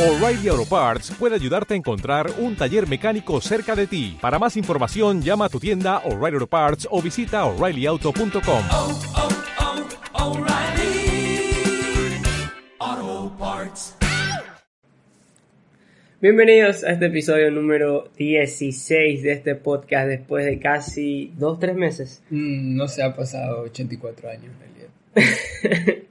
O'Reilly Auto Parts puede ayudarte a encontrar un taller mecánico cerca de ti. Para más información, llama a tu tienda O'Reilly Auto Parts o visita oreillyauto.com. oh, oh, Parts. Bienvenidos a este episodio número 16 de este podcast después de casi 2-3 meses. Mm, no se ha pasado 84 años en realidad.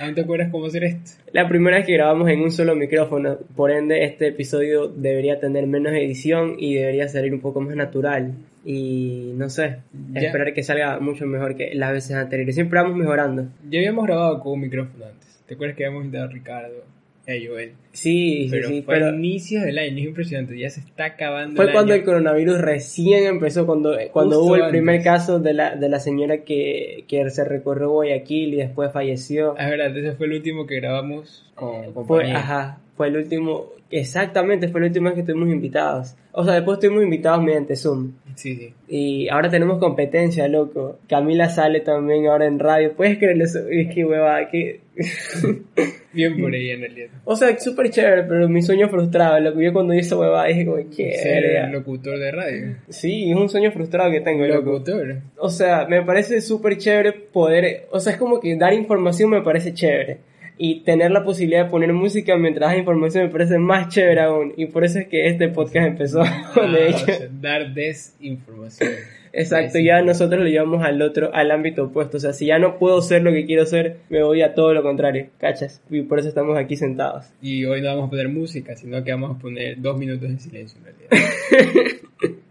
¿Aún te acuerdas cómo hacer esto? La primera vez que grabamos en un solo micrófono, por ende este episodio debería tener menos edición y debería salir un poco más natural. Y no sé, Ya. esperar que salga mucho mejor que las veces anteriores. Siempre vamos mejorando. Ya habíamos grabado con un micrófono antes. ¿Te acuerdas que habíamos invitado a Ricardo a Joel? Sí, Pero sí, fue pero inicios del año, es impresionante, ya se está acabando fue el cuando año. el coronavirus recién empezó, cuando, cuando Justo hubo el antes. primer caso de la, de la señora que, que se recorrió Guayaquil y después falleció. Ah, Es verdad, ese fue el último que grabamos con Fue, compañía. ajá, fue el último, exactamente, fue el último vez que estuvimos invitados. O sea, después estuvimos invitados mediante Zoom. Sí, sí. Y ahora tenemos competencia, loco. Camila sale también ahora en radio. ¿Puedes creerlo? Es que huevada, que... Bien por ahí en realidad. o sea, súper chévere, pero mi sueño frustrado. Lo que yo cuando hice huevada dije como, qué Ser locutor de radio. Sí, es un sueño frustrado que tengo, loco. Locutor. O sea, me parece súper chévere poder, o sea, es como que dar información me parece chévere. Y tener la posibilidad de poner música mientras das información me parece más chévere aún. Y por eso es que este podcast empezó, Ah, de o hecho. sea, dar desinformación. Exacto, ya nosotros lo llevamos al otro, al ámbito opuesto. O sea, si ya no puedo ser lo que quiero ser, me voy a todo lo contrario, ¿cachas? Y por eso estamos aquí sentados. Y hoy no vamos a poner música, sino que vamos a poner dos minutos de silencio en realidad.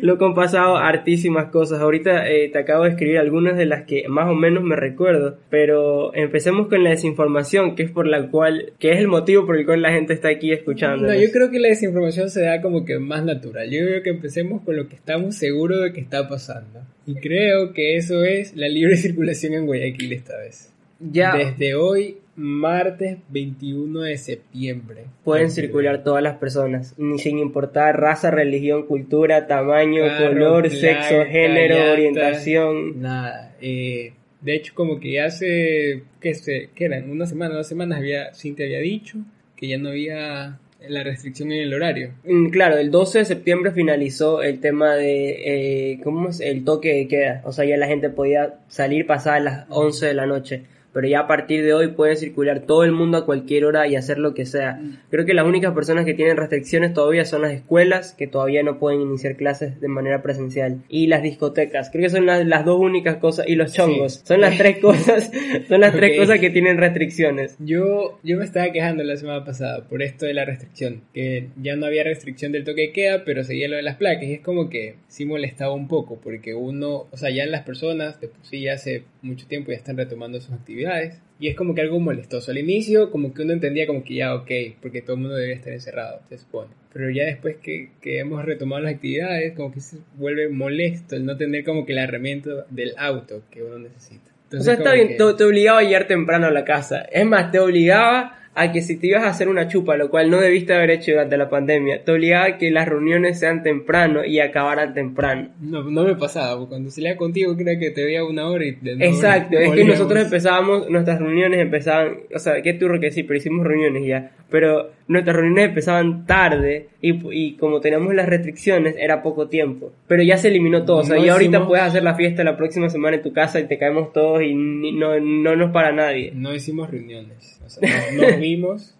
Loco, han pasado hartísimas cosas. Ahorita eh, te acabo de escribir algunas de las que más o menos me recuerdo. Pero empecemos con la desinformación, que es por la cual, que es el motivo por el cual la gente está aquí escuchando. No, yo creo que la desinformación se da como que más natural. Yo creo que empecemos con lo que estamos seguros de que está pasando. Y creo que eso es la libre circulación en Guayaquil esta vez. ya Desde hoy, martes 21 de septiembre. pueden circular todas las personas, ni sin importar raza, religión, cultura, tamaño, Carro, color, sexo, género, orientación. Nada. eh, de hecho, como que hace, ¿qué, se, qué eran? Una semana, dos semanas, había, Cintia había dicho que ya no había la restricción en el horario. Mm, Claro, el 12 de septiembre finalizó el tema de, eh, ¿cómo es? El toque de queda. O sea, ya la gente podía salir pasadas las 11 de la noche. Pero ya a partir de hoy pueden circular todo el mundo a cualquier hora y hacer lo que sea. Creo que las únicas personas que tienen restricciones todavía son las escuelas, que todavía no pueden iniciar clases de manera presencial. Y las discotecas. Creo que son las, las dos únicas cosas. Y los chongos. Sí. Son las tres cosas, son las tres cosas que tienen restricciones. Yo, yo me estaba quejando la semana pasada por esto de la restricción, que ya no había restricción del toque de queda, pero seguía lo de las placas, y es como que sí molestaba un poco, porque uno, o sea, ya las personas, de por sí ya hace mucho tiempo ya están retomando sus actividades, y es como que algo molestoso. Al inicio, como que uno entendía como que ya, ok, porque todo el mundo debía estar encerrado, se supone. Pero ya después que, que hemos retomado las actividades, como que se vuelve molesto el no tener como que la herramienta del auto que uno necesita. O Entonces, sea, está bien, que- te, te obligaba a llegar temprano a la casa. Es más, te obligaba a que si te ibas a hacer una chupa, lo cual no debiste haber hecho durante la pandemia, te obligaba a que las reuniones sean temprano y acabaran temprano. No, no me pasaba, porque cuando salía contigo creo que te veía una hora y de una Exacto, hora es que nosotros empezábamos, nuestras reuniones empezaban, o sea, qué turro que sí, pero hicimos reuniones ya, pero nuestras reuniones empezaban tarde y, y como teníamos las restricciones era poco tiempo, pero ya se eliminó todo, o sea, ya ahorita hicimos- puedes hacer la fiesta la próxima semana en tu casa y te caemos todos y no, no nos para nadie. No hicimos reuniones, o sea, nos, nos vimos,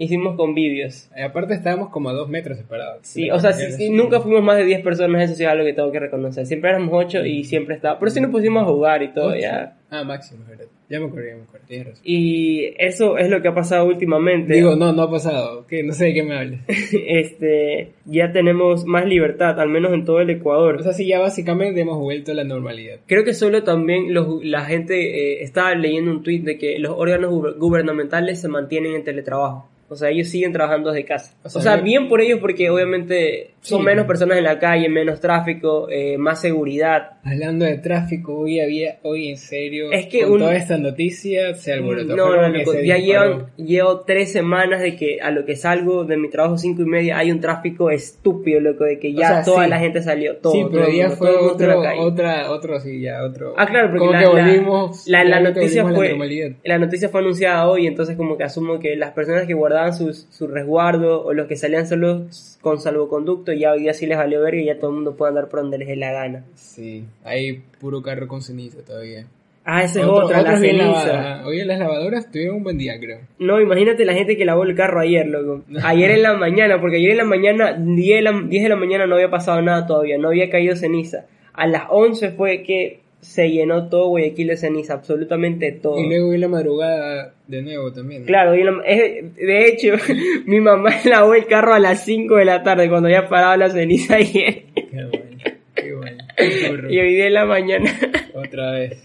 Hicimos convivios. y aparte estábamos como a dos metros separados. Sí, o sea, sí, sí, nunca fuimos más de 10 personas, eso sí es algo que tengo que reconocer. Siempre éramos 8 y siempre estaba. Por eso nos pusimos a jugar y todo, Ocho. ya. Ah, máximo, verdad. Ya me acuerdo, ya me acuerdo, tienes razón. Y eso es lo que ha pasado últimamente. Digo, no, no ha pasado, que no sé de qué me hables. este, ya tenemos más libertad, al menos en todo el Ecuador. O sea, sí, ya básicamente hemos vuelto a la normalidad. Creo que solo también los, la gente eh, estaba leyendo un tweet de que los órganos guber- gubernamentales se mantienen en teletrabajo. O sea, ellos siguen trabajando desde casa. O O sea, sea, yo- bien por ellos porque obviamente son Sí. menos personas en la calle, menos tráfico, eh, más seguridad. Hablando de tráfico, hoy había, hoy en serio, Es que con un- toda esta noticia se alborotó. No, no, loco, se ya llevan, llevo tres semanas de que a lo que salgo de mi trabajo cinco y media hay un tráfico estúpido, loco, de que O ya sea, toda sí. la gente salió, todo. sí, todo pero el ya mundo, fue todo otro, la otra, otro, sí, ya, otro. Ah, claro, porque la, la- volvimos, la, la que noticia la fue normalidad. la noticia fue anunciada hoy, entonces como que asumo que las personas que guardaban guardaban sus, su resguardo o los que salían solos con salvoconducto, ya hoy día sí les valió ver y ya todo el mundo puede andar por donde les dé la gana. Sí, hay puro carro con ceniza todavía. Ah, esa es Otro- otra, la ceniza. Hoy las lavadoras tuvieron un buen día, creo. No, imagínate la gente que lavó el carro ayer, loco. Ayer en la mañana, porque ayer en la mañana, 10 de la, 10 de la mañana no había pasado nada todavía, no había caído ceniza. A las 11 fue que se llenó todo Guayaquil de ceniza, absolutamente todo. Y luego vi la madrugada de nuevo también. Claro, y la- es- de hecho, mi mamá lavó el carro a las 5 de la tarde cuando había parado la ceniza ayer. Qué bueno, qué bueno. Qué. Y hoy día en la mañana Otra vez.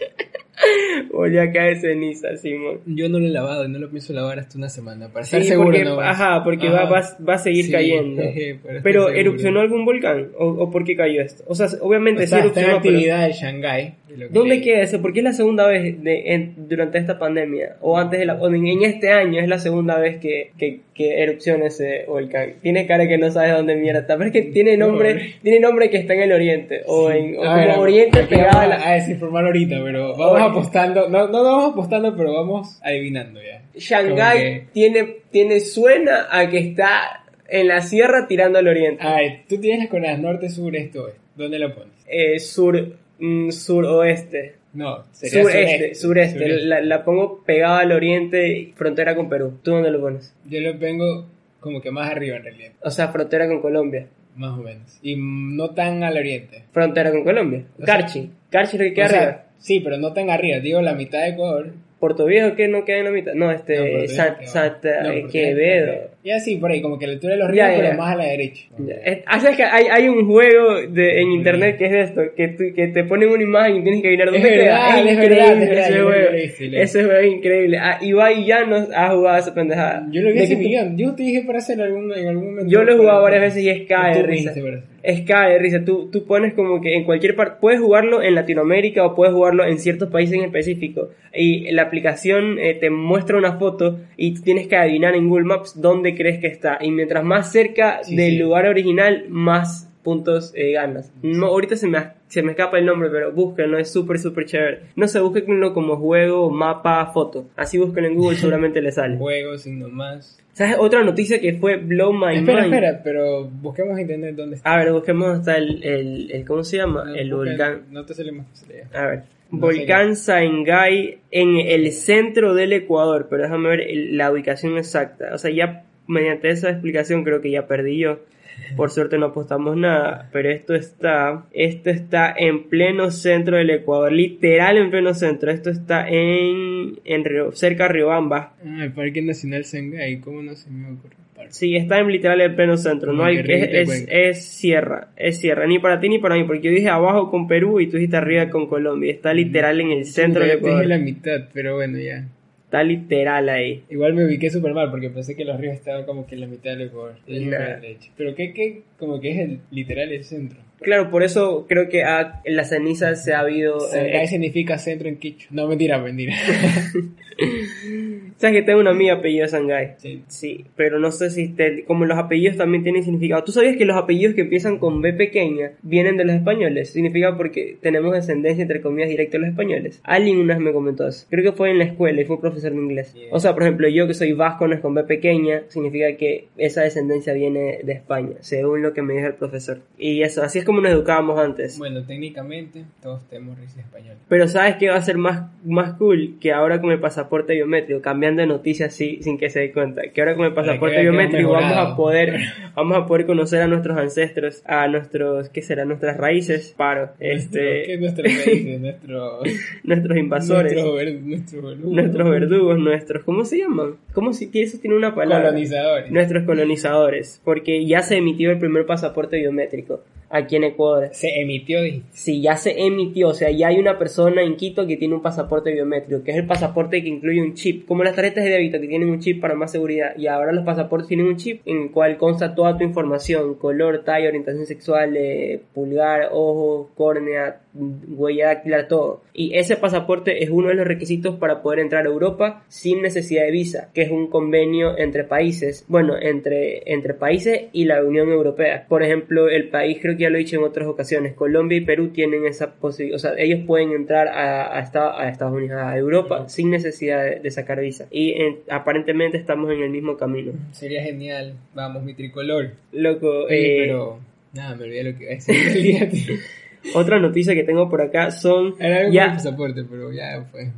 volvió a caer ceniza, Simón. Yo no lo he lavado y no lo pienso lavar hasta una semana. Para Sí, estar seguro porque, no. ajá, porque Va, va, va a seguir Sí, cayendo. jeje, Pero erupcionó algún volcán o, o por qué cayó esto? O sea, obviamente sí Está, está en erupcionó, pero actividad el Shanghái. ¿Dónde queda eso? Porque es la segunda vez de, en- durante esta pandemia o antes de la o en, en este año es la segunda vez que, que, que erupciona ese volcán. Tiene cara que no sabes dónde mierda está, pero es que tiene nombre, tiene nombre que está en el oriente o en o A como ver, oriente pegado a la a desinformar ahorita, pero vamos Oye. apostando. No, no vamos apostando, pero vamos adivinando ya. Que- tiene tiene suena a que está en la sierra tirando al oriente. Ay, tú tienes las coordenadas norte, sur, este, oeste. ¿Dónde lo pones? Eh, sur mm, suroeste. No, sería Sureste, sureste, sureste. La, la pongo pegada al oriente, frontera con Perú. ¿Tú dónde lo pones? Yo lo pongo como que más arriba en realidad, O sea, frontera con Colombia. más o menos. Y no tan al oriente. Frontera con Colombia. Carchi. Carchi es lo que queda sea, arriba. sí, pero no tan arriba. Digo la mitad de Ecuador. Puerto Viejo, que no queda en la mitad. No, No, este, Viejo, Santa no, eh, Quevedo. Viejo. Ya sí, por ahí, como que la altura de los ríos, ya. pero más a la derecha. Es- ah, ¿sabes que hay, hay un juego de, en internet que es esto, que, que te ponen una imagen y tienes que adivinar Es dónde queda. verdad, es increíble verdad, es verdad, ese lo juego. Ese juego es increíble. Ah, Ibai ya nos ha jugado esa pendejada. Yo lo vi hace que. Yo te dije para hacer algún, en algún momento. Yo lo he jugado varias veces y es cae Es cae de risa. Tú, tú pones como que en cualquier parte, puedes jugarlo en Latinoamérica o puedes jugarlo en ciertos países en específico. Y la aplicación eh, te muestra una foto y tienes que adivinar en Google Maps dónde crees que está. Y mientras más cerca Sí, del sí. lugar original, más puntos eh, ganas. No, ahorita se me, se me escapa el nombre, pero búsquenlo, es súper, súper chévere. No sé, búsquenlo como juego, mapa, foto. Así búsquenlo en Google, seguramente le sale. Juegos, signo más. ¿Sabes? Otra noticia que fue Blow My espera, Mind. espera, pero busquemos en internet dónde está. A ver, busquemos dónde está el, el, el- ¿cómo se llama? No, el volcán. No te sale más. A ver. No volcán Saengay en el centro del Ecuador, pero déjame ver la ubicación exacta. O sea, ya mediante esa explicación creo que ya perdí yo. Por suerte no apostamos nada, pero esto está, esto está en pleno centro del Ecuador, literal en pleno centro. Esto está en, en Río- cerca de Riobamba. Ah, el Parque Nacional Shanghái, ¿cómo no se me ocurre? Sí, está en literal en pleno centro. No hay, es, es, es sierra, es sierra. Ni para ti ni para mí, porque yo dije abajo con Perú y tú dijiste arriba con Colombia. Está literal en el centro Yo del te dije Ecuador. la mitad, pero bueno, ya. Está literal ahí. Igual me ubiqué súper mal porque pensé que los ríos estaban como que en la mitad del yo Nah. Pero que, que como que es el literal el centro. Claro, por eso creo que ah, la ceniza se ha habido... Shanghái eh, significa centro en quicho. No, mentira, mentira. Sabes que tengo una amiga apellido Sangay. Sí. Sí, pero no sé si te, como los apellidos también tienen significado. ¿Tú sabías que los apellidos que empiezan con B pequeña vienen de los españoles? Significa porque tenemos descendencia entre comillas directa de los españoles. Alguien una vez me comentó eso. Creo que fue en la escuela y fue un profesor de inglés. Yeah. O sea, por ejemplo, yo que soy vasco no es con B pequeña, significa que esa descendencia viene de España, según lo que me dijo el profesor. Y eso, así es como nos educábamos antes. Bueno, técnicamente todos tenemos raíces españolas. Pero ¿sabes qué va a ser más, más cool? Que ahora con el pasaporte biométrico, cambiando de noticias así, sin que se dé cuenta, que ahora con el que pasaporte que biométrico vamos a poder, vamos a poder conocer a nuestros ancestros, a nuestros, ¿qué será? Nuestras raíces, paro, ¿Qué este, es nuestro país? Nuestro, nuestros invasores, nuestro, ver- nuestro verdugo. nuestros verdugos, nuestros, ¿cómo se llaman? ¿Cómo si eso tiene una palabra? colonizadores. Nuestros colonizadores, porque ya se emitió el primer pasaporte biométrico aquí en Ecuador. Se emitió. Sí, ya se emitió, o sea, ya hay una persona en Quito que tiene un pasaporte biométrico, que es el pasaporte que incluye un chip, como las tarjetas de débito que tienen un chip para más seguridad, y ahora los pasaportes tienen un chip en el cual consta toda tu información, color, talla, orientación sexual, eh, pulgar, ojo, córnea, huella dactilar, todo. Y ese pasaporte es uno de los requisitos para poder entrar a Europa sin necesidad de visa, que es un convenio entre países, bueno, entre, entre países y la Unión Europea. Por ejemplo, el país, creo que ya lo he dicho en otras ocasiones, Colombia y Perú tienen esa posibilidad, o sea, ellos pueden entrar a, a, Estados, a Estados Unidos, a Europa, sin necesidad de, de sacar visa. Y en- aparentemente estamos en el mismo camino. Sería genial. Vamos, mi tricolor. Loco, eh, pero. Nada, me olvidé lo que iba a decir. Otra noticia que tengo por acá son Era algo ya pasaporte, pero ya fue.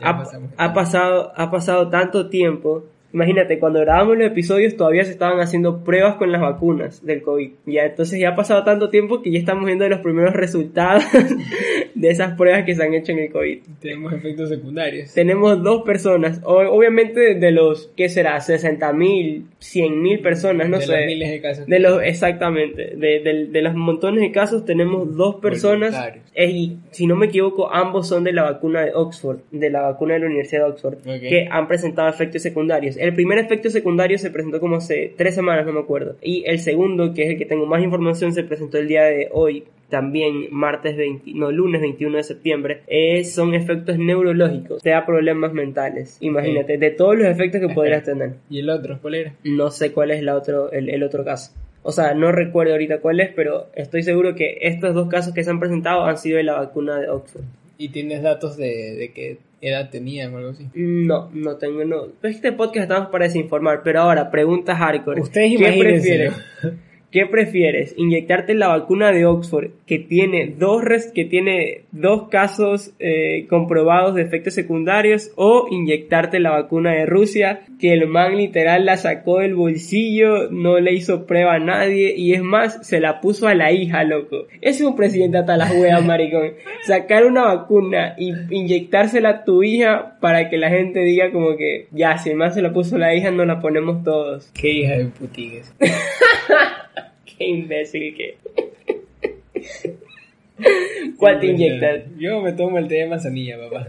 Ya ha, pasamos. ha pasado ha pasado tanto tiempo imagínate cuando grabamos los episodios todavía se estaban haciendo pruebas con las vacunas del covid ya entonces ya ha pasado tanto tiempo que ya estamos viendo los primeros resultados de esas pruebas que se han hecho en el covid Tenemos efectos secundarios. tenemos dos personas o- obviamente de los qué será 60 mil 100 mil personas no de sé los miles de casos. de los, exactamente, de, de- de los montones de casos tenemos dos personas, y si no me equivoco, ambos son de la vacuna de Oxford, de la vacuna de la Universidad de Oxford, Ok. que han presentado efectos secundarios. El primer efecto secundario se presentó como hace tres semanas, no me acuerdo, y el segundo, que es el que tengo más información, se presentó el día de hoy, también martes 20, no, lunes 21 de septiembre, eh, son efectos neurológicos, te da problemas mentales. Imagínate, de todos los efectos que podrías tener. ¿Y el otro? ¿Cuál era? No sé cuál es la otro, el, el otro caso. O sea, no recuerdo ahorita cuál es, pero estoy seguro que estos dos casos que se han presentado han sido de la vacuna de Oxford. ¿Y tienes datos de, de qué edad tenían o algo así? No, no tengo, no. Este podcast estamos para desinformar, pero ahora, pregunta hardcore. Ustedes ¿Qué? ¿Qué prefieres? ¿Inyectarte la vacuna de Oxford que tiene dos, res- que tiene dos casos eh, comprobados de efectos secundarios o inyectarte la vacuna de Rusia que el man literal la sacó del bolsillo, no le hizo prueba a nadie y es más, se la puso a la hija, loco? Es un presidente hasta las huevas, maricón. Sacar una vacuna y inyectársela a tu hija para que la gente diga como que ya, si el man se la puso a la hija, nos la ponemos todos. ¿Qué hija de putigues? Qué imbécil que. ¿Cuál te inyectas? Yo me tomo el té de manzanilla, papá.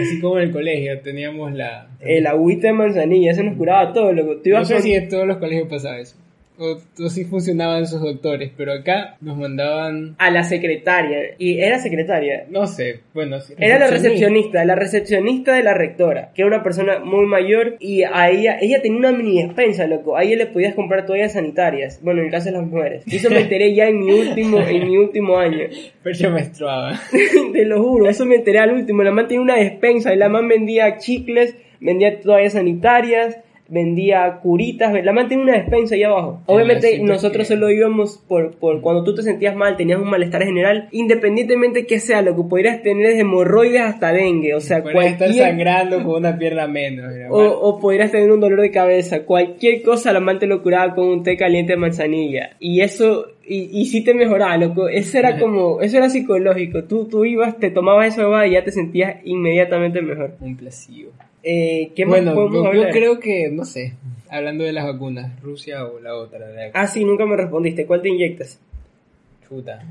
Así como en el colegio teníamos la... El agüita de manzanilla, eso nos curaba todo, loco. Tú No ibas sé con- si en todos los colegios pasaba eso. O, si funcionaban esos doctores, pero acá nos mandaban... a la secretaria. Y era secretaria. No sé, bueno... sí, Era la recepcionista. recepcionista, la recepcionista de la rectora, que era una persona muy mayor y a ella, ella tenía una mini despensa, loco. A ella le podías comprar toallas sanitarias, bueno, en el caso de las mujeres. Y eso me enteré ya en mi último, en mi último año. Pero yo menstruaba. Te lo juro, eso me enteré al último. La man tenía una despensa y la man vendía chicles, vendía toallas sanitarias, vendía curitas. La man tenía una despensa ahí abajo. Obviamente nosotros que- solo íbamos por, por cuando tú te sentías mal, tenías un malestar general, independientemente que sea lo que pudieras tener desde hemorroides hasta dengue. O sea, Puedes estar cualquier... sangrando con una pierna menos. mira, O, o podrías tener un dolor de cabeza. Cualquier cosa la man te lo curaba con un té caliente de manzanilla. Y eso, y, y sí te mejoraba, loco. Eso era como, eso era psicológico. Tú, tú ibas, te tomabas esa bobada y ya te sentías inmediatamente mejor. Un placebo. Eh, ¿Qué más Bueno, podemos yo, yo creo que, no sé, hablando de las vacunas, Rusia o la otra, la Ah, sí, nunca me respondiste. ¿Cuál te inyectas? chuta.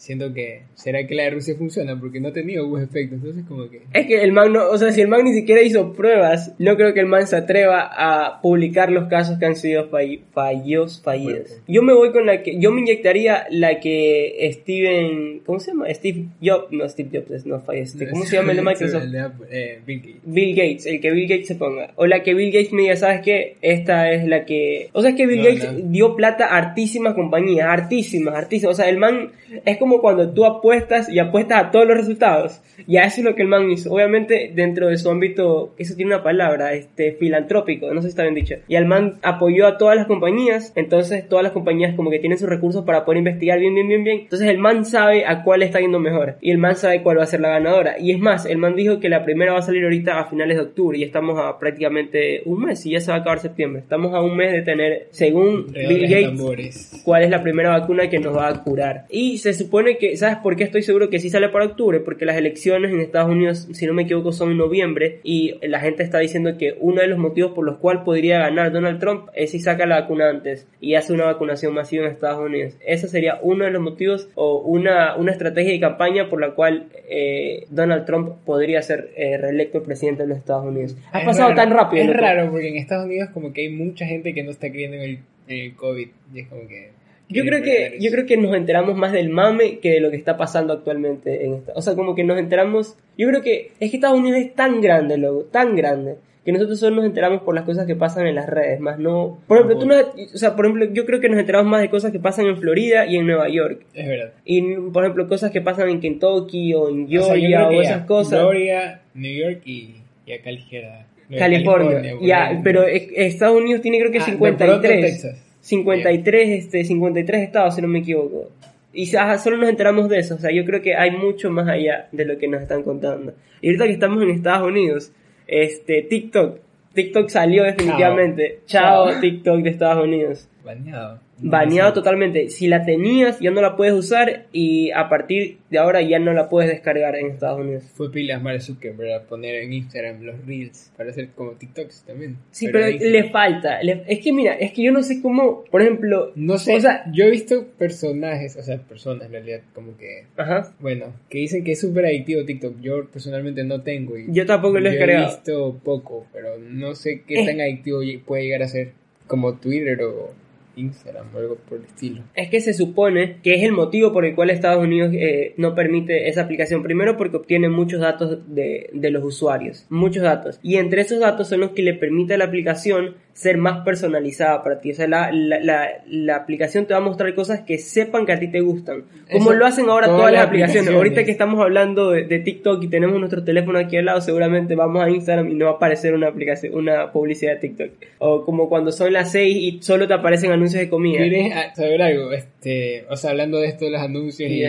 Siento que, ¿será que la de Rusia funciona? Porque no ha tenido buenos efectos, entonces como que... Es que el man no, o sea, si el man ni siquiera hizo pruebas, no creo que el man se atreva a publicar los casos que han sido fall- fallos, fallidos. Yo me voy con la que, yo me inyectaría la que Steven, ¿cómo se llama? Steve Jobs, no Steve Jobs, no falla, ¿cómo se llama el de Microsoft? El de Apple, eh, Bill Gates. Bill Gates, el que Bill Gates se ponga. O la que Bill Gates me diga, ¿sabes qué? Esta es la que... O sea, es que Bill No, Gates no. dio plata a hartísimas compañías, hartísimas, hartísimas. O sea, el man es como cuando tú apuestas y apuestas a todos los resultados. Y a eso es lo que el man hizo. Obviamente, dentro de su ámbito, eso tiene una palabra, este, filantrópico, no sé si está bien dicho. Y el man apoyó a todas las compañías, entonces todas las compañías como que tienen sus recursos para poder investigar bien, bien, bien, bien. Entonces el man sabe a cuál está yendo mejor. Y el man sabe cuál va a ser la ganadora. Y es más, el man dijo que la primera va a salir ahorita a finales de octubre y estamos a prácticamente un mes y ya se va a acabar septiembre. Estamos a un mes de tener, según Bill Gates, tambores. cuál es la primera vacuna que nos va a curar. Y se supone que, ¿sabes por qué estoy seguro que sí sale para octubre? Porque las elecciones en Estados Unidos, si no me equivoco, son en noviembre y la gente está diciendo que uno de los motivos por los cuales podría ganar Donald Trump es si saca la vacuna antes y hace una vacunación masiva en Estados Unidos. Ese sería uno de los motivos o una, una estrategia de campaña por la cual eh, Donald Trump podría ser eh, reelecto presidente de los Estados Unidos. Ha Es pasado raro, tan rápido. Es loco. raro porque en Estados Unidos como que hay mucha gente que no está creyendo en el, en el COVID. Y es como que... Yo creo que yo creo que nos enteramos más del mame que de lo que está pasando actualmente en esta. O sea, como que nos enteramos. Yo creo que es que Estados Unidos es tan grande, luego, tan grande que nosotros solo nos enteramos por las cosas que pasan en las redes, más no. Por ejemplo, tú no, o sea, por ejemplo, yo creo que nos enteramos más de cosas que pasan en Florida y en Nueva York. Es verdad. Y por ejemplo, cosas que pasan en Kentucky o en O sea, Georgia o, ya, esas cosas. Florida, New York y, y acá ligera. California, por ya, pero es- Estados Unidos tiene creo que Ah, de 53. pronto Texas. 53, este, 53 estados, si no me equivoco. Y ajá, solo nos enteramos de eso. O sea, yo creo que hay mucho más allá de lo que nos están contando. Y ahorita que estamos en Estados Unidos, este, TikTok. TikTok salió definitivamente. Chao, Chao. TikTok de Estados Unidos. Baneado. Baneado totalmente. Si la tenías, ya no la puedes usar y a partir de ahora ya no la puedes descargar en Estados Unidos. Fue pilas Mark Zuckerberg a poner en Instagram los reels para hacer como TikToks también. Sí, pero, ahí- le falta. le- es que mira, es que yo no sé cómo, por ejemplo, No sé, o sea- yo he visto personajes, o sea, personas en realidad, como que, ajá. bueno, que dicen que es súper adictivo TikTok. Yo personalmente no tengo. Y Yo tampoco lo he descargado. he visto poco, pero no sé qué Eh. tan adictivo puede llegar a ser como Twitter o Instagram o algo por el estilo. Es que se supone que es el motivo por el cual Estados Unidos eh, no permite esa aplicación. Primero porque obtiene muchos datos de, de los usuarios. Muchos datos. Y entre esos datos son los que le permite a la aplicación ser más personalizada para ti. O sea, la, la, la, la aplicación te va a mostrar cosas que sepan que a ti te gustan. Como Eso, lo hacen ahora todas todas las aplicaciones. aplicaciones. Ahorita que estamos hablando de, de TikTok y tenemos nuestro teléfono aquí al lado, seguramente vamos a Instagram y no va a aparecer una aplicación, una publicidad de TikTok. O como cuando son las 6 y solo te aparecen anuncios de comida. ¿Quieres saber algo? Este, o sea, hablando de esto de los anuncios y,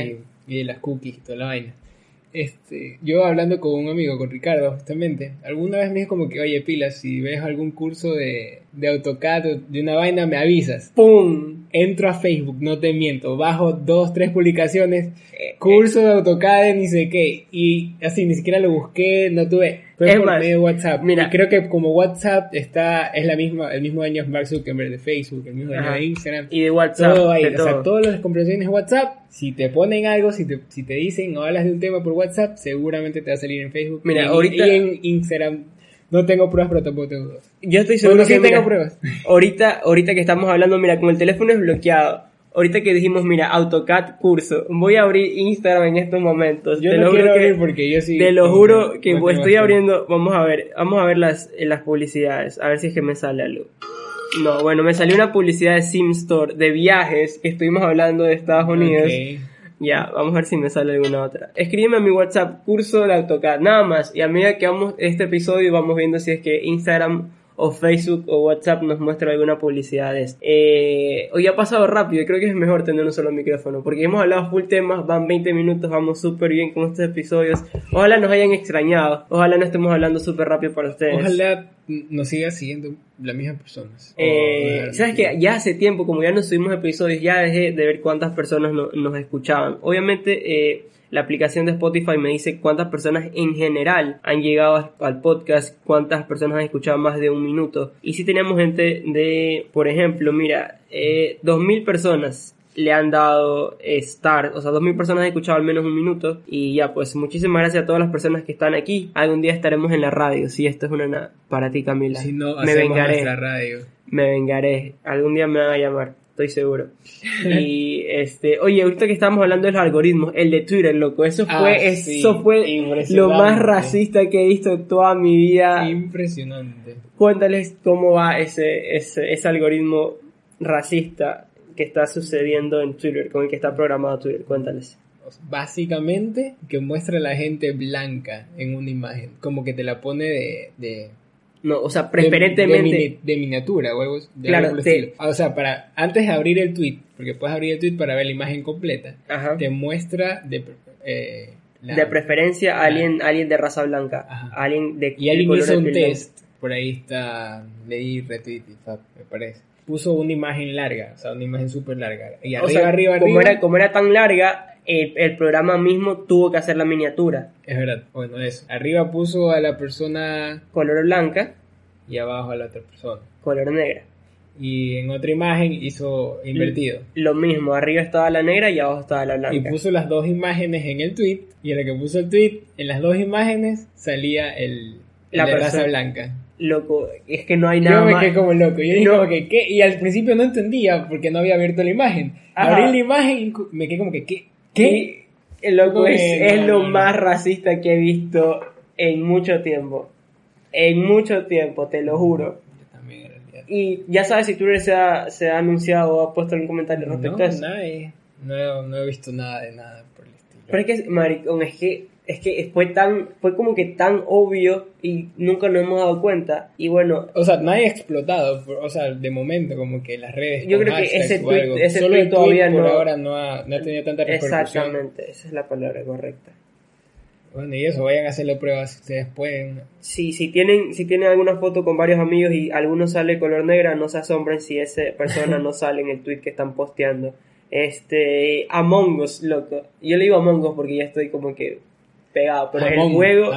y de las cookies y toda la vaina. Este, yo hablando con un amigo, con Ricardo, justamente, alguna vez me dijo como que, oye, pilas, si ves algún curso de, de AutoCAD de una vaina, me avisas. ¡Pum! Entro a Facebook, no te miento, bajo dos, tres publicaciones, Eh, curso de AutoCAD ni sé qué, y así, ni siquiera lo busqué, no tuve, fue Es por más, medio de WhatsApp. mira. y creo que como WhatsApp está, es la misma, el mismo año Mark Zuckerberg de Facebook, el mismo año Ajá. de Instagram, Y de WhatsApp. todo ahí, de o sea, todas las conversaciones de WhatsApp, si te ponen algo, si te, si te dicen o hablas de un tema por WhatsApp, seguramente te va a salir en Facebook. Mira, y, ahorita- y en Instagram, no tengo pruebas, pero tampoco tengo dudas. Yo estoy Seguro sí que tengo pruebas. Ahorita, ahorita que estamos hablando, mira, como el teléfono es bloqueado. Ahorita que dijimos, mira, AutoCAD curso. Voy a abrir Instagram en estos momentos. Yo te no lo quiero que- abrir porque yo sí. Te lo juro que no tengo estoy abriendo. Vamos a ver, vamos a ver las, las publicidades. A ver si es que me sale algo. No, bueno, me salió una publicidad de SimStore de viajes que estuvimos hablando de Estados Unidos. Ok. Ya, vamos a ver si me sale alguna otra. Escríbeme a mi WhatsApp, curso de AutoCAD, nada más. Y a medida que vamos este episodio, vamos viendo si es que Instagram o Facebook o WhatsApp nos muestra alguna publicidad de esto. Eh, hoy ha pasado rápido, y creo que es mejor tener un solo micrófono, porque hemos hablado full temas, van 20 minutos, vamos súper bien con estos episodios. Ojalá nos hayan extrañado, ojalá no estemos hablando súper rápido para ustedes. Ojalá nos siga siguiendo las mismas personas. Eh, Sabes que ya hace tiempo, como ya no subimos episodios, ya dejé de ver cuántas personas no- nos escuchaban. Obviamente, eh, la aplicación de Spotify me dice cuántas personas en general han llegado al podcast, cuántas personas han escuchado más de un minuto. Y si tenemos gente de, por ejemplo, mira, eh, 2000 personas le han dado eh, start, o sea, 2000 personas han escuchado al menos un minuto y ya, pues muchísimas gracias a todas las personas que están aquí. Algún día estaremos en la radio, si esto es una na- para ti Camila. Si no, me vengaré. radio. Me vengaré. Algún día me van a llamar, estoy seguro. Y este, oye, ahorita que estábamos hablando de los algoritmos, el de Twitter, loco, eso Ah, fue, sí, eso fue lo más racista que he visto en toda mi vida. Impresionante. Cuéntales cómo va ese, ese, ese algoritmo racista que está sucediendo en Twitter, con el que está programado Twitter. Cuéntales. Básicamente, que muestra a la gente blanca en una imagen. Como que te la pone de. de No, o sea, de- preferentemente. De, mini- de miniatura o algo, de Claro, algo te- O sea, para, antes de abrir el tweet, porque puedes abrir el tweet para ver la imagen completa, Ajá. te muestra de, eh, la- de preferencia a alguien, alguien de raza blanca, Ajá. alguien de Y alguien hizo de un test, por ahí está, leí retweet me parece. Puso una imagen larga, o sea, una imagen súper larga. Y O arriba, sea, arriba, como arriba. era, como era tan larga, el, el programa mismo tuvo que hacer la miniatura. Es verdad, bueno, eso. Arriba puso a la persona Color blanca, y abajo a la otra persona. color negra. Y en otra imagen hizo invertido. Lo mismo, arriba estaba la negra y abajo estaba la blanca. Y puso las dos imágenes en el tweet. Y en la que puso el tweet, en las dos imágenes salía el, el La de persona. raza blanca. loco, es que no hay Yo nada me más. quedé como loco. Yo dije No. como que, ¿qué? Y al principio no entendía porque no había abierto la imagen. Ajá. Abrí la imagen y me quedé como que, ¿qué? ¿Qué? Y, loco, es, es lo más racista que he visto en mucho tiempo. En mucho tiempo, te lo juro. Y ya sabes si Twitter se ha, se ha anunciado o ha puesto algún comentario respecto No, a eso. nada, eh. no, no he visto nada de nada por el estilo. Pero es que, maricón, es que, es que fue tan, fue como que tan obvio y nunca nos hemos dado cuenta. Y bueno, O sea, nadie ha explotado, o sea, de momento, como que las redes. Yo creo que ese tweet- algo. ese Solo tweet el todavía tweet por no- ahora no ha, no ha tenido tanta repercusión. exactamente, esa es la palabra correcta. Bueno, y eso, vayan a hacerle pruebas si ustedes pueden. Si, si tienen, si tienen alguna foto con varios amigos y alguno sale color negra, no se asombren si esa persona no sale en el tweet que están posteando. Este, Among Us, loco. Yo le digo Among Us porque ya estoy como que pegado, pero el juego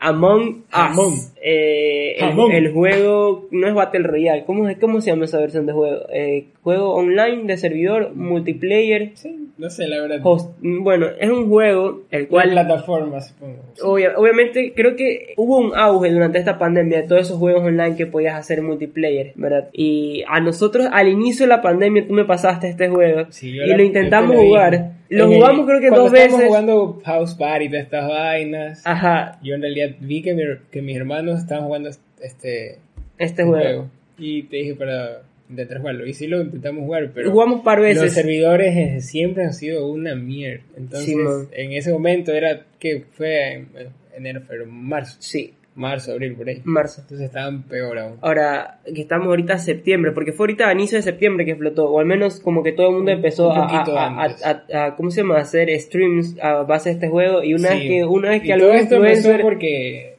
Among. Among Us, eh, el, Among. el juego no es Battle Royale, ¿cómo, es- cómo se llama esa versión de juego? Eh, juego online de servidor, multiplayer, Sí, no sé, la verdad. host- bueno, es un juego el ¿Cuál cual plataforma, supongo? Obvia- obviamente creo que hubo un auge durante esta pandemia de todos esos juegos online que podías hacer multiplayer, ¿verdad? Y a nosotros al inicio de la pandemia tú me pasaste este juego Sí, y la- lo intentamos lo jugar. Lo el- jugamos creo que dos veces. jugando House Party todas estas vainas. Ajá, Yo en realidad vi que, mi- que mis hermanos estaban jugando este este juego. juego. Y te dije para intentar jugarlo. Y sí lo intentamos jugar, pero Jugamos par los veces. servidores eh, siempre han sido una mierda. Entonces, Sí, en ese momento era que fue en enero, febrero, marzo. Sí, Marzo, abril, por ahí. marzo. Entonces estaban peor aún. Ahora, que estamos ahorita en septiembre, porque fue ahorita a inicio de septiembre que explotó, o al menos como que todo el mundo Un- empezó a, a- a- a- a- ¿cómo se llama? A hacer streams a base de este juego, y una Sí. vez que, una vez Y que todo algún esto empezó influencer... porque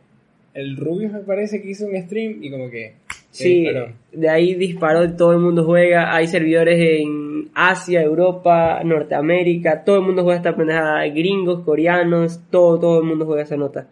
el Rubius me parece que hizo un stream y como que... se Sí, disparó. de ahí disparó, todo el mundo juega, hay servidores en Asia, Europa, Norteamérica, todo el mundo juega esta pendejada, gringos, coreanos, todo, todo el mundo juega esa nota.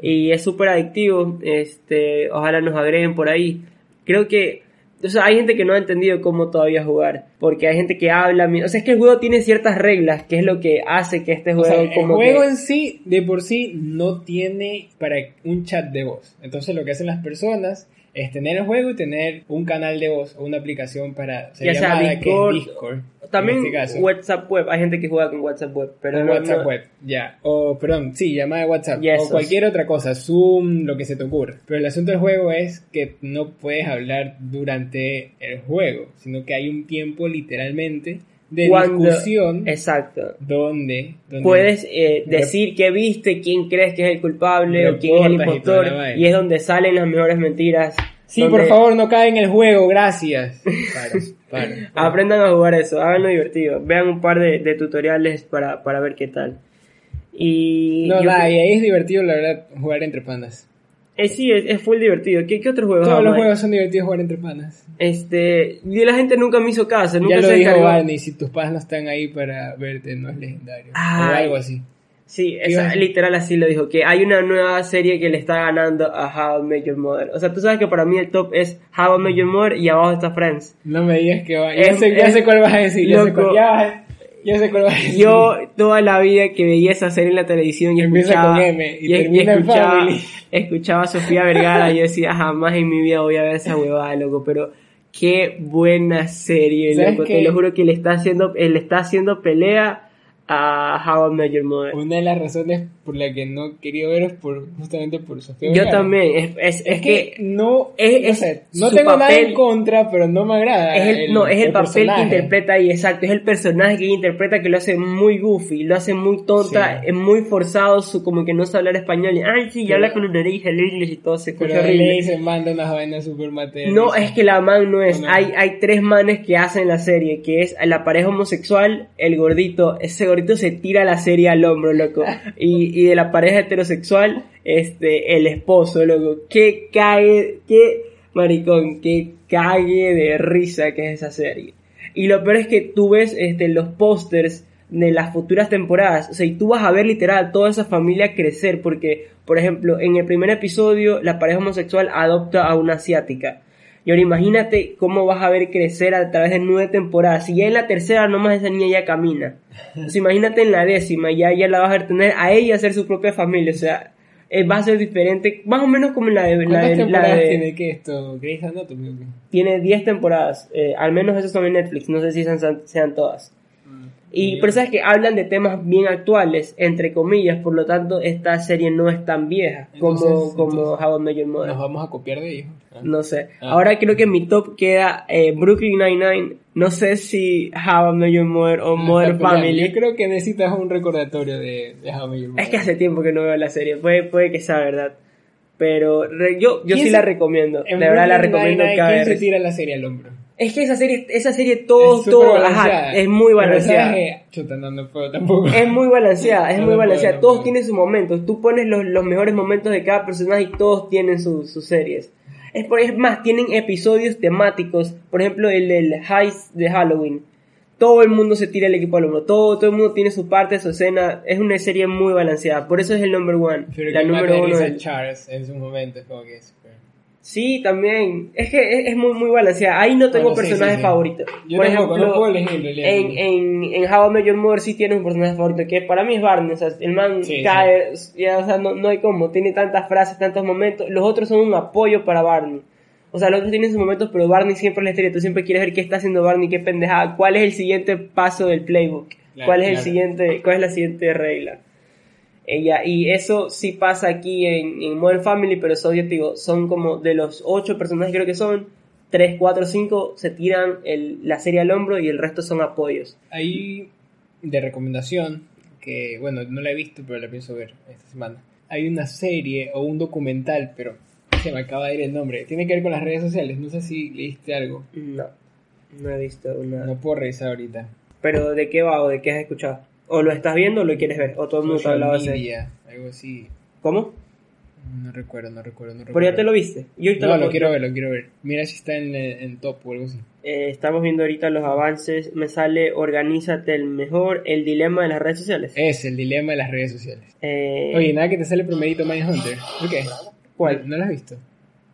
Y es súper adictivo, este, ojalá nos agreguen por ahí. Creo que, o sea, hay gente que no ha entendido cómo todavía jugar, porque hay gente que habla, o sea, es que el juego tiene ciertas reglas, que es lo que hace que este O juego sea, el como juego que- en sí, de por sí, no tiene para un chat de voz. Entonces lo que hacen las personas es tener el juego y tener un canal de voz o una aplicación para hacer Ya sea llamada Discord, que es Discord. También este. WhatsApp web, hay gente que juega con WhatsApp web, pero O no- WhatsApp no- web, ya. O, perdón, sí, llamada de WhatsApp. O cualquier otra cosa, Zoom, lo que se te ocurra. Pero el asunto del juego es que no puedes hablar durante el juego, sino que hay un tiempo literalmente de Cuando- discusión Exacto. donde, donde Puedes eh, decir qué viste, quién crees que es el culpable o quién es el y impostor, y es donde salen las mejores mentiras. Sí, donde por favor, no caen en el juego, gracias. Para, para. Aprendan a jugar eso, háganlo divertido. Vean un par de, de tutoriales para, para ver qué tal. Y. No, nada, y ahí es divertido, la verdad, jugar entre panas. Eh, sí, es, es full divertido. ¿Qué, qué otros juegos Todos los juegos son divertidos jugar entre panas. Este. Y la gente nunca me hizo caso, nunca Ya lo se dijo. Barney, si tus panas no están ahí para verte, no es legendario. o Ay. algo así. Sí, esa, literal así lo dijo, que hay una nueva serie que le está ganando a How I Met Your Mother. O sea, tú sabes que para mí el top es How I Met Your Mother y abajo está Friends. No me digas que va. Ya, Es- sé, ya es- sé cuál vas a decir. Ya sé cuál, ya, ya sé cuál vas a decir. Yo toda la vida que veía esa serie en la televisión y Empieza escuchaba, con M y termina escuchaba, escuchaba a Sofía Vergara y yo decía, jamás en mi vida voy a ver esa huevada, loco, pero qué buena serie, ¿Sabes loco, te lo juro que le está haciendo, él le está haciendo pelea a How I Met Your Mother. Una de las razones por la que no quería ver es por, justamente por Sofía Yo Vergara. también, es, es, es que no, es- no, es sé, no tengo nada papel- en contra, pero no me agrada. Es el, no, es el, papel personaje. que interpreta ahí, exacto. Es el personaje que interpreta que lo hace muy goofy, lo hace muy tonta, Sí. es muy forzado, su, como que no sabe hablar español. Y, Ay, sí, y habla con una nariz, el inglés y todo se escucha Pero horrible. le se manda unas vainas super materiales. No, es que la man no es. No. Hay, hay tres manes que hacen la serie, que es la pareja homosexual, el gordito. Ese gordito se tira la serie al hombro, loco. Y, y de la pareja heterosexual, este, el esposo, loco. Que cague, que maricón, que cague de risa que es esa serie. Y lo peor es que tú ves este, los pósters de las futuras temporadas. O sea, y tú vas a ver literal toda esa familia crecer. Porque, por ejemplo, en el primer episodio, la pareja homosexual adopta a una asiática. Y ahora imagínate cómo vas a ver crecer a través de nueve temporadas. Si ya en la tercera nomás esa niña ya camina. Entonces imagínate en la décima, ya, ya la vas a tener a ella hacer su propia familia. O sea, eh, va a ser diferente, más o menos como la de... La ¿Cuántas de- la temporadas de- tiene que esto? Grey's Anatomy. tiene 10 temporadas, eh, al menos eso son en Netflix, no sé si sean, sean todas. Y Bien. pero sabes que hablan de temas bien actuales, entre comillas, por lo tanto esta serie no es tan vieja como, Entonces- como entonces- How I Met Your Mother. Nos vamos a copiar de ellos. Ah. No sé. Ah. Ahora creo que mi top queda eh, Brooklyn Nine-Nine. No sé si How I Met Your Mother o No Modern. Family. Yo creo que necesitas un recordatorio de, de How I Met Your Es que Mother. hace tiempo que no veo la serie. Puede, puede que sea verdad. Pero re- yo, yo ¿Quién sí la recomiendo. De En verdad la recomiendo Nine-Nine, cada ¿Quién se tira la serie al hombro? Es que esa serie, esa serie todo, Es todo, ajá, es muy balanceada. sabes que- Chuta, no, no puedo tampoco. Es muy balanceada, es No muy balanceada. todos tienen sus momentos. Tú pones los, los mejores momentos de cada personaje y todos tienen su- sus series. Es, por, es más, tienen episodios temáticos. Por ejemplo, el del Heist de Halloween. Todo el mundo se tira el equipo al hombro. Todo, todo el mundo tiene su parte, su escena. Es una serie muy balanceada. Por eso es el number one. Pero la número uno. Charles en como que es Sí, también. Es que es, es muy, muy balanceada. Ahí no tengo Bueno, personajes sí, sí. favoritos. Yo Por tampoco, ejemplo, no puedo elegir en realidad. en, en, en How I Met Your Mother sí tiene un personaje favorito que para mí es Barney. O sea, el man cae, ya, o sea, no, no hay como, tiene tantas frases, tantos momentos. Los otros son un apoyo para Barney. O sea, los otros tienen sus momentos, pero Barney siempre es la estrella. Tú siempre quieres ver qué está haciendo Barney, qué pendejada, cuál es el siguiente paso del playbook, Claro, cuál es el siguiente, cuál es la siguiente regla. Ella, y eso sí pasa aquí en, en Modern Family, pero eso yo te digo, son como de los ocho personajes creo que son, tres, cuatro, cinco se tiran el- la serie al hombro y el resto son apoyos. Hay de recomendación, que bueno, no la he visto, pero la pienso ver esta semana. Hay una serie o un documental, pero se me acaba de ir el nombre. Tiene que ver con las redes sociales. No sé si leíste algo. No, no he visto nada. No puedo revisar ahorita. Pero ¿de qué va o de qué has escuchado? ¿O lo estás viendo o lo quieres ver? ¿O todo el mundo te ha Social hablado de ese? media, algo así. ¿Cómo? No recuerdo, no recuerdo, no recuerdo. Pero ya te lo viste. Yo ahorita No, lo, lo quiero ver, lo quiero ver. Mira si está en, en top o algo así. Eh, estamos viendo ahorita los avances. Me sale Organízate el mejor, el dilema de las redes sociales. Es el dilema de las redes sociales. Eh, Oye, nada que te sale primerito Mindhunter. ¿Por qué? ¿Cuál? ¿No la has visto?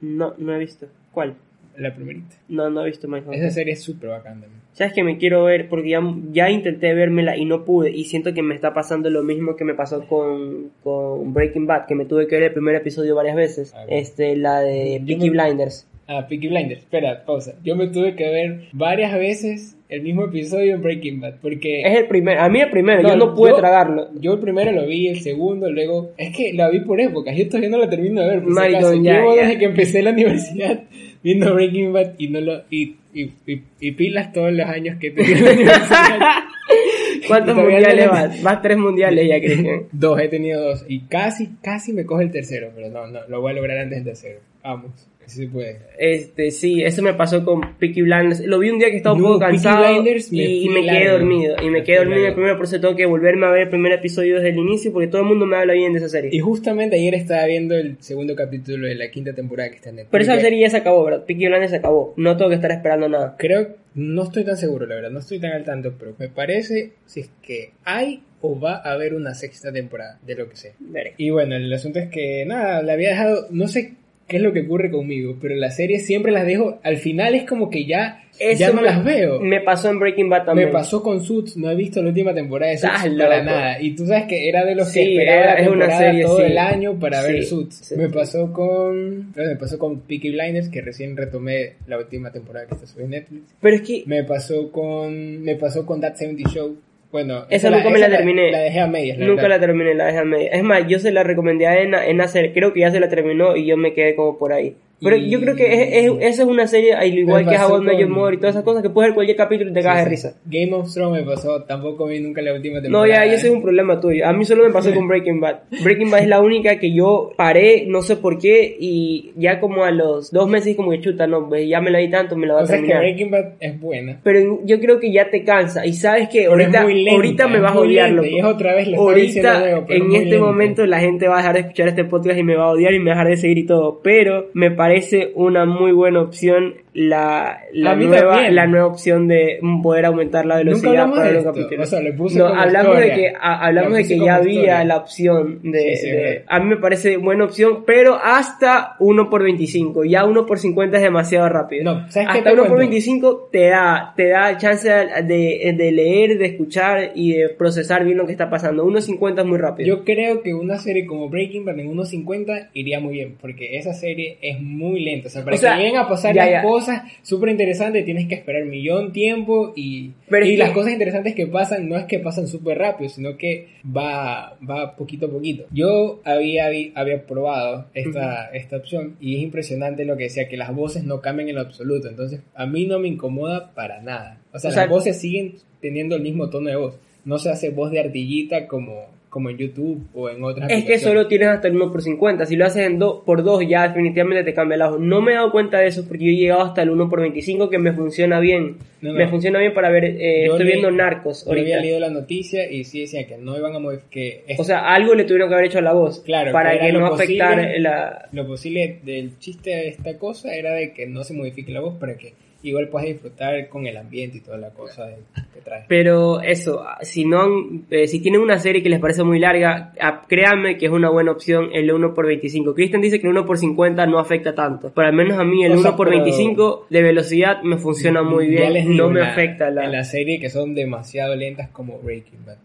No, no he visto. ¿Cuál? La primerita. No, no he visto Mindhunter. Esa serie es súper bacán también. Sabes que me quiero ver porque ya, ya intenté vérmela y no pude y siento que me está pasando lo mismo que me pasó con, con Breaking Bad, que me tuve que ver el primer episodio varias veces. Ah, Este, la de Peaky me- Blinders. Ah, Peaky Blinders. Espera, pausa. Yo me tuve que ver varias veces el mismo episodio en Breaking Bad. Porque. Es el primero, a mí el primero, yo no pude yo- tragarlo. Yo el primero lo vi, el segundo, luego. Es que la vi por épocas. Yo todavía no la termino de ver. Por si acaso. desde que empecé la universidad viendo Breaking Bad y no lo. Y, y, y, y pilas todos los años que he tenido en la universidad. ¿Cuántos mundiales no- vas? Vas tres mundiales ya, Cristian. Dos, he tenido dos. Y casi, casi me coge el tercero. Pero no, no, lo voy a lograr antes del tercero. Vamos, así se puede. Este, sí, eso me pasó con Peaky Blinders. Lo vi un día que estaba un poco cansado me y, me quedé largo. dormido. Y me Me quedé dormido en el largo. primero, por eso tengo que volverme a ver el primer episodio desde el inicio porque todo el mundo me habla bien de esa serie. Y justamente ayer estaba viendo el segundo capítulo de la quinta temporada que está en Netflix. Pero esa serie ya se acabó, ¿verdad? Peaky Blinders se acabó. No tengo que estar esperando nada. Creo, no estoy tan seguro, la verdad, no estoy tan al tanto, pero me parece si es que hay o va a haber una sexta temporada, de lo que sé. Y bueno, el asunto es que, nada, la había dejado, no sé qué es lo que ocurre conmigo, pero las series siempre las dejo, al final es como que ya, ya no me- las veo. Me pasó en Breaking Bad también. Me pasó con Suits, no he visto la última temporada de Suits Estás para loco. nada. Y tú sabes que era de los Sí, que esperaba era- la temporada serie, todo sí. el año para ver Suits. Me pasó con bueno, me pasó con Peaky Blinders, que recién retomé la última temporada que está en Netflix. Pero es que Me pasó con me pasó con That 70 Show. Bueno, Esa nunca me la terminé. La dejé a medias, la nunca verdad. la terminé, la dejé a media. Es más, yo se la recomendé a Ena, Ena se- creo que ya se la terminó y yo me quedé como por ahí. Pero Y- yo creo que es, es- esa es una serie, al igual que How I Met Your Mother y todas esas cosas, que puedes ver cualquier capítulo y te cagas de risa. Game of Thrones me pasó, tampoco vi nunca la última No, temporada. ya, yo soy un problema tuyo. A mí solo me pasó con Breaking Bad. Breaking Bad es la única que yo paré, no sé por qué, y ya como a los dos meses como que chuta, no, pues ya me la di tanto, me la voy O a sea, es que terminar. Breaking Bad es buena. Pero yo creo que ya te cansa. Y sabes que es ahorita, lenta, ahorita me es vas a muy odiar, lenta, loco. y es otra vez, Ahorita, es en muy este lenta. momento, la gente va a dejar de escuchar este podcast y me va a odiar y me va a dejar de seguir y todo. Pero me parece una muy buena opción la, la nueva también. la nueva opción de poder aumentar la velocidad para de los capítulos. O sea, le puse no, hablamos de historia. que a- hablamos La de que ya historia. había la opción de, Sí, sí, de- a mí me parece buena opción, pero hasta 1 por 25, ya 1 por 50 es demasiado rápido. No, ¿sabes qué hasta te 1 por cuento? 25 te da te da chance de, de leer, de escuchar y de procesar bien lo que está pasando. 1.50 es muy rápido. Yo creo que una serie como Breaking Bad en 1.50 iría muy bien, porque esa serie es muy lenta. O sea, para O sea, que lleguen a pasar ya, las ya. cosas súper interesantes, tienes que esperar millón tiempo y, Pero y las cosas interesantes que pasan no es que pasan súper rápido, sino que va, va poquito a poquito. Yo había, había probado esta, esta opción y es impresionante lo que decía, que las voces no cambian en lo absoluto. Entonces, a mí no me incomoda para nada. O sea, O sea, las voces siguen teniendo el mismo tono de voz. No se hace voz de ardillita como, como en YouTube o en otras Es que solo tienes hasta el 1 por 50. Si lo haces en 2 por 2 ya definitivamente te cambia el ojo. No me he dado cuenta de eso porque yo he llegado hasta el 1 por 25 que me funciona bien. No, no. Me funciona bien para ver, eh, estoy viendo Narcos Yo había ahorita. leído la noticia y sí decían que no iban a modificar. Que es- O sea, algo le tuvieron que haber hecho a la voz. Claro, para que no afectara la... lo posible del chiste de esta cosa era de que no se modifique la voz para que igual puedas disfrutar con el ambiente y toda la cosa de- que trae. Pero eso, si no, eh, si tienen una serie que les parece muy larga, ah, créanme que es una buena opción el 1 por 25. Christian dice que el 1 por 50 no afecta tanto, pero al menos a mí el O 1 sea, por pero- 25 de velocidad me funciona muy bien, les no me la- afecta la... En la serie que son demasiado lentas como Breaking Bad.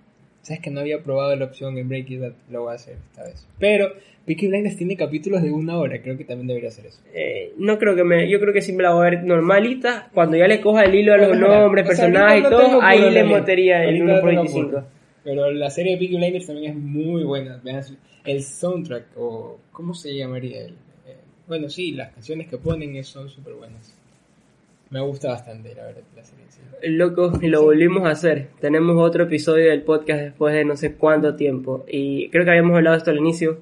¿Sabes que no había probado la opción en Breaking Bad? Lo voy a hacer esta vez. Pero Peaky Blinders tiene capítulos de una hora. Creo que también debería hacer eso. Eh, no creo que me, yo creo que sí me la voy a ver normalita. Cuando ya le coja el hilo a los Bueno, nombres, o sea, personajes y no todo, ahí le metería el Ahorita 1 no por tengo 25. apuro. Pero la serie de Peaky Blinders también es muy buena. El soundtrack, o ¿cómo se llamaría? El, eh, bueno, sí, las canciones que ponen son súper buenas. Me gusta bastante, la verdad, la serie sí. Loco, lo volvimos a hacer. Tenemos otro episodio del podcast después de no sé cuánto tiempo. Y creo que habíamos hablado de esto al inicio.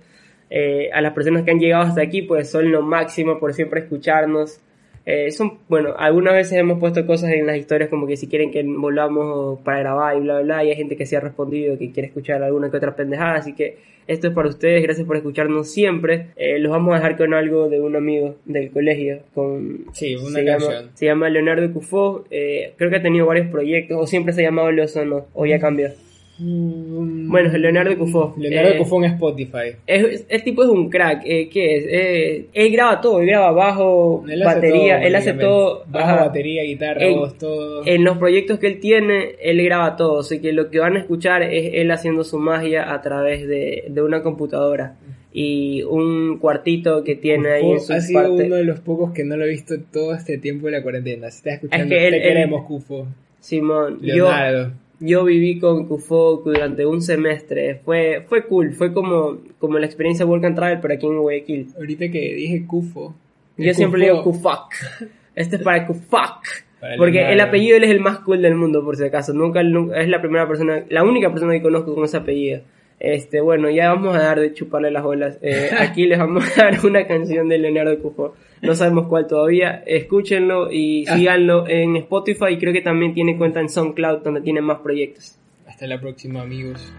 Eh, a las personas que han llegado hasta aquí, pues son lo máximo por siempre escucharnos. Eh, son, bueno, algunas veces hemos puesto cosas en las historias como que si quieren que volvamos para grabar y bla, bla, bla. Y hay gente que se ha respondido que quiere escuchar alguna que otra pendejada. Así que esto es para ustedes. Gracias por escucharnos siempre. Eh, los vamos a dejar con algo de un amigo del colegio. Con, Sí, una se canción. Llama, se llama Leonardo Cufó. eh, creo que ha tenido varios proyectos. O siempre se ha llamado Leo Sono. O ya cambió. Bueno, Leonardo Cufó. Leonardo Eh, Cufón en Spotify. es, el tipo es un crack. Eh, ¿Qué es? Eh, él graba todo. Él graba bajo, Él batería. todo, él hace todo. Bajo, ajá. batería, guitarra, voz, todo. En los proyectos que él tiene, él graba todo. Así que lo que van a escuchar es él haciendo su magia a través de, de una computadora. Y un cuartito que tiene ahí en su ha sido parte. uno de los pocos que no lo he visto todo este tiempo de la cuarentena. Si estás escuchando, que él- te él- queremos, Cufo. Simón, Leonardo. yo viví con Kufo durante un semestre. Fue, fue cool. Fue como, como la experiencia Work and Travel, pero aquí en Guayaquil. Ahorita que dije Cufo. Yo el siempre le digo Kufak. Este es para Kufak. Para Porque el apellido él es el más cool del mundo, por si acaso. Nunca, nunca- es la primera persona, la única persona que conozco con ese apellido. Este, bueno, ya vamos a dar de chuparle las olas. Eh, aquí les vamos a dar una canción de Leonardo Cufo. No sabemos cuál todavía. Escúchenlo y Ah. síganlo en Spotify. Y creo que también tiene cuenta en SoundCloud, donde tiene más proyectos. Hasta la próxima, amigos.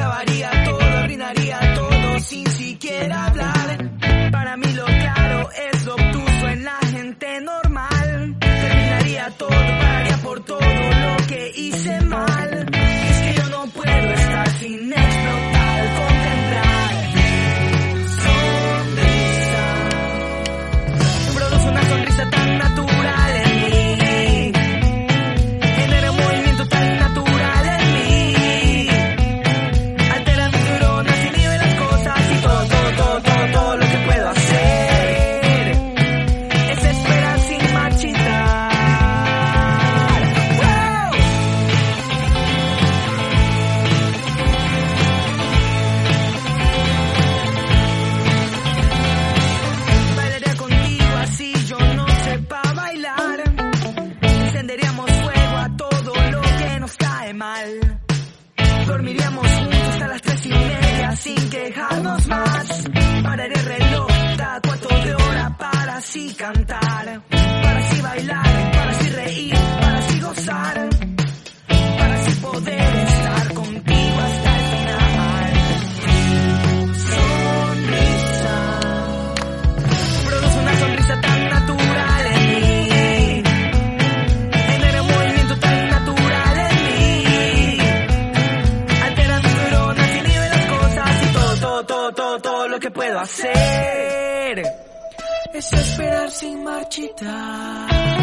acabaría, todo arruinaría, todo sin siquiera hablar. Para mí lo claro es lo obtuso en la gente normal. Terminaría todo, pagaría por todo lo que hice mal. Y es que yo no puedo estar sin él. Así cantar, para así bailar, para así reír, para así gozar, para así poder estar contigo hasta el final. Sonrisa, produce una sonrisa tan natural en mí. Genera un movimiento tan natural en mí. Altera mis neuronas y las cosas y todo, todo, todo, todo, todo lo que puedo hacer es esperar sin marchitar.